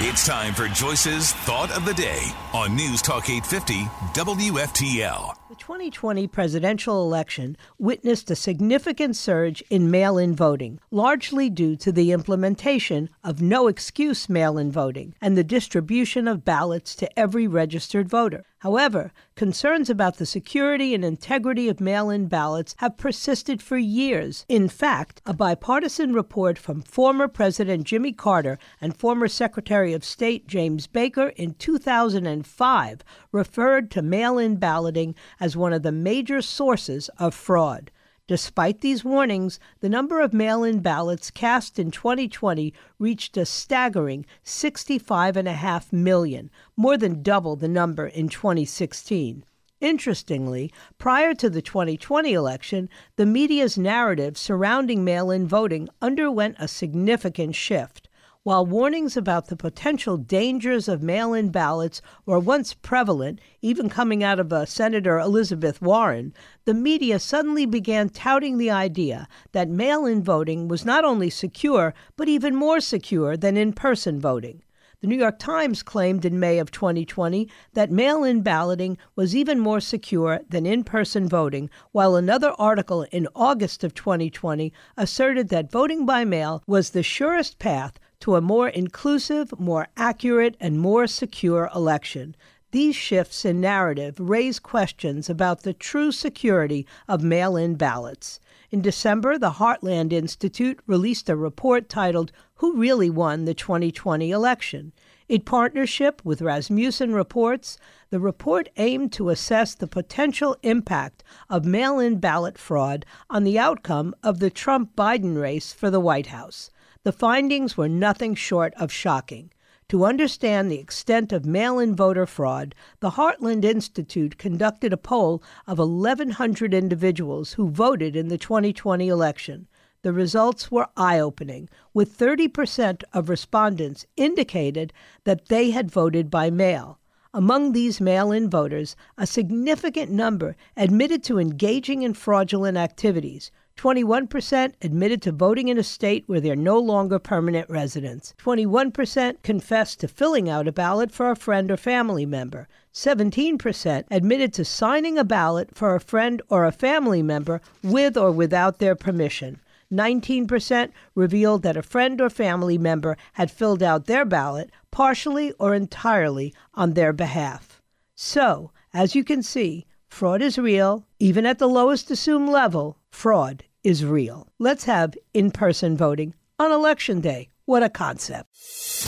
It's time for Joyce's Thought of the Day on News Talk 850 WFTL. The 2020 presidential election witnessed a significant surge in mail in voting, largely due to the implementation of no excuse mail in voting and the distribution of ballots to every registered voter. However, concerns about the security and integrity of mail in ballots have persisted for years. In fact, a bipartisan report from former President Jimmy Carter and former Secretary of State James Baker in 2005 referred to mail in balloting as one of the major sources of fraud. Despite these warnings, the number of mail in ballots cast in 2020 reached a staggering 65.5 million, more than double the number in 2016. Interestingly, prior to the 2020 election, the media's narrative surrounding mail in voting underwent a significant shift. While warnings about the potential dangers of mail in ballots were once prevalent, even coming out of uh, Senator Elizabeth Warren, the media suddenly began touting the idea that mail in voting was not only secure, but even more secure than in person voting. The New York Times claimed in May of 2020 that mail in balloting was even more secure than in person voting, while another article in August of 2020 asserted that voting by mail was the surest path to a more inclusive, more accurate, and more secure election. These shifts in narrative raise questions about the true security of mail in ballots. In December, the Heartland Institute released a report titled Who Really Won the 2020 Election? In partnership with Rasmussen Reports, the report aimed to assess the potential impact of mail in ballot fraud on the outcome of the Trump Biden race for the White House. The findings were nothing short of shocking. To understand the extent of mail in voter fraud, the Heartland Institute conducted a poll of 1,100 individuals who voted in the 2020 election. The results were eye opening, with 30% of respondents indicated that they had voted by mail. Among these mail in voters, a significant number admitted to engaging in fraudulent activities. 21% admitted to voting in a state where they're no longer permanent residents. 21% confessed to filling out a ballot for a friend or family member. 17% admitted to signing a ballot for a friend or a family member with or without their permission. 19% revealed that a friend or family member had filled out their ballot partially or entirely on their behalf. So, as you can see, fraud is real. Even at the lowest assumed level, fraud is real. Let's have in person voting on Election Day. What a concept.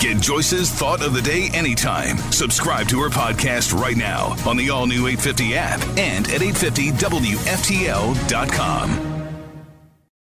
Get Joyce's Thought of the Day anytime. Subscribe to her podcast right now on the all new 850 app and at 850WFTL.com.